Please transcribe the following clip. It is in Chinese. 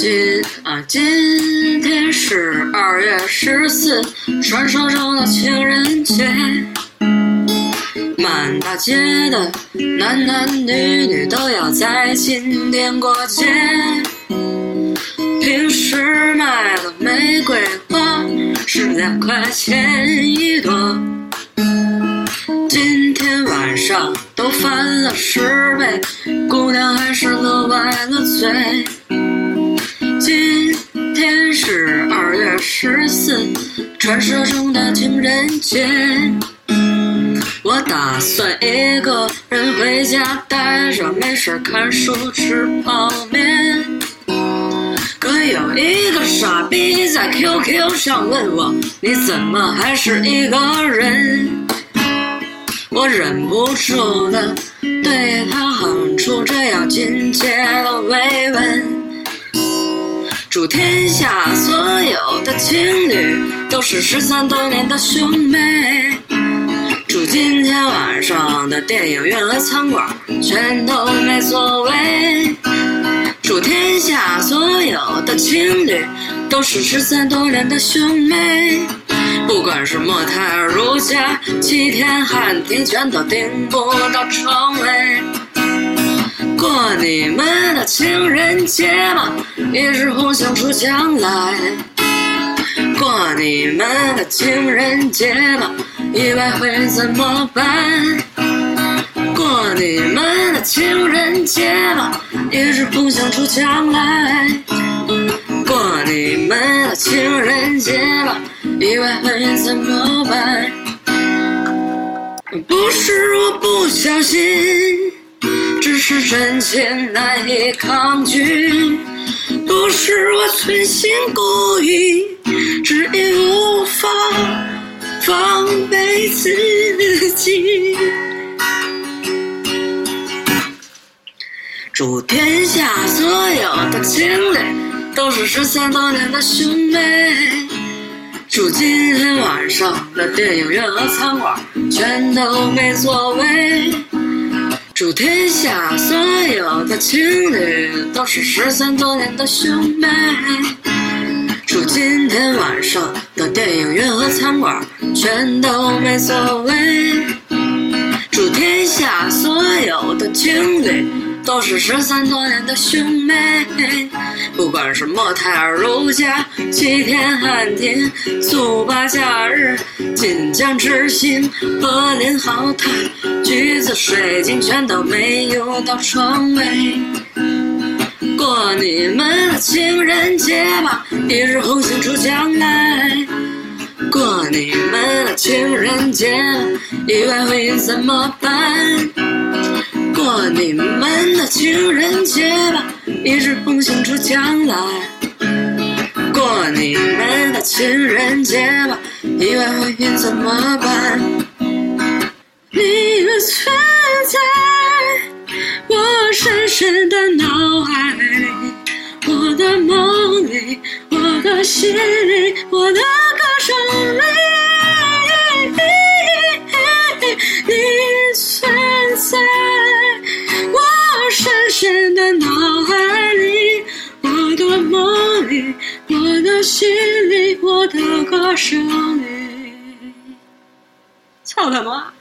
今啊，今天是二月十四，传说中的情人节。满大街的男男女女都要在今天过节。平时买的玫瑰花是两块钱一朵，今天晚上都翻了十倍，姑娘还是乐歪了嘴。传说中的情人节。我打算一个人回家待着，没事看书吃泡面。可有一个傻逼在 QQ 上问我，你怎么还是一个人？我忍不住的对他哼出这样亲切的慰问。祝天下所有的情侣都是失散多年的兄妹。祝今天晚上的电影院和餐馆全都没座位。祝天下所有的情侣都是失散多年的兄妹。不管是莫泰尔、如家、七天、汉庭，全都订不到床位。过你们的情人节吧，一枝红杏出墙来。过你们的情人节吧，意外会怎么办？过你们的情人节吧，一枝红杏出墙来。过你们的情人节吧，意外会怎么办？不是我不小心。只是真情难以抗拒，不是我存心故意，只因无法防备自己。祝天下所有的情侣都是失散多年的兄妹。祝今天晚上的电影院和餐馆全都没座位。祝天下所有的情侣都是失散多年的兄妹。祝今天晚上的电影院和餐馆全都没座位。祝天下所有的情侣。都是失散多年的兄妹，不管是莫泰尔、如家、七天、汉庭、速八假日、锦江之星、柏林豪泰、橘子水晶，全都没有到床尾。过你们的情人节吧，一日红杏出墙来。过你们的情人节，意外婚姻怎么办？过你们的情人节吧，一枝红杏出墙来。过你们的情人节吧，意外怀孕怎么办？的存在，我深深的脑海里，我的梦里，我的心里，我的歌声里。你存在我深。深的脑海里，我的梦里，我的心里，我的歌声里。操他妈！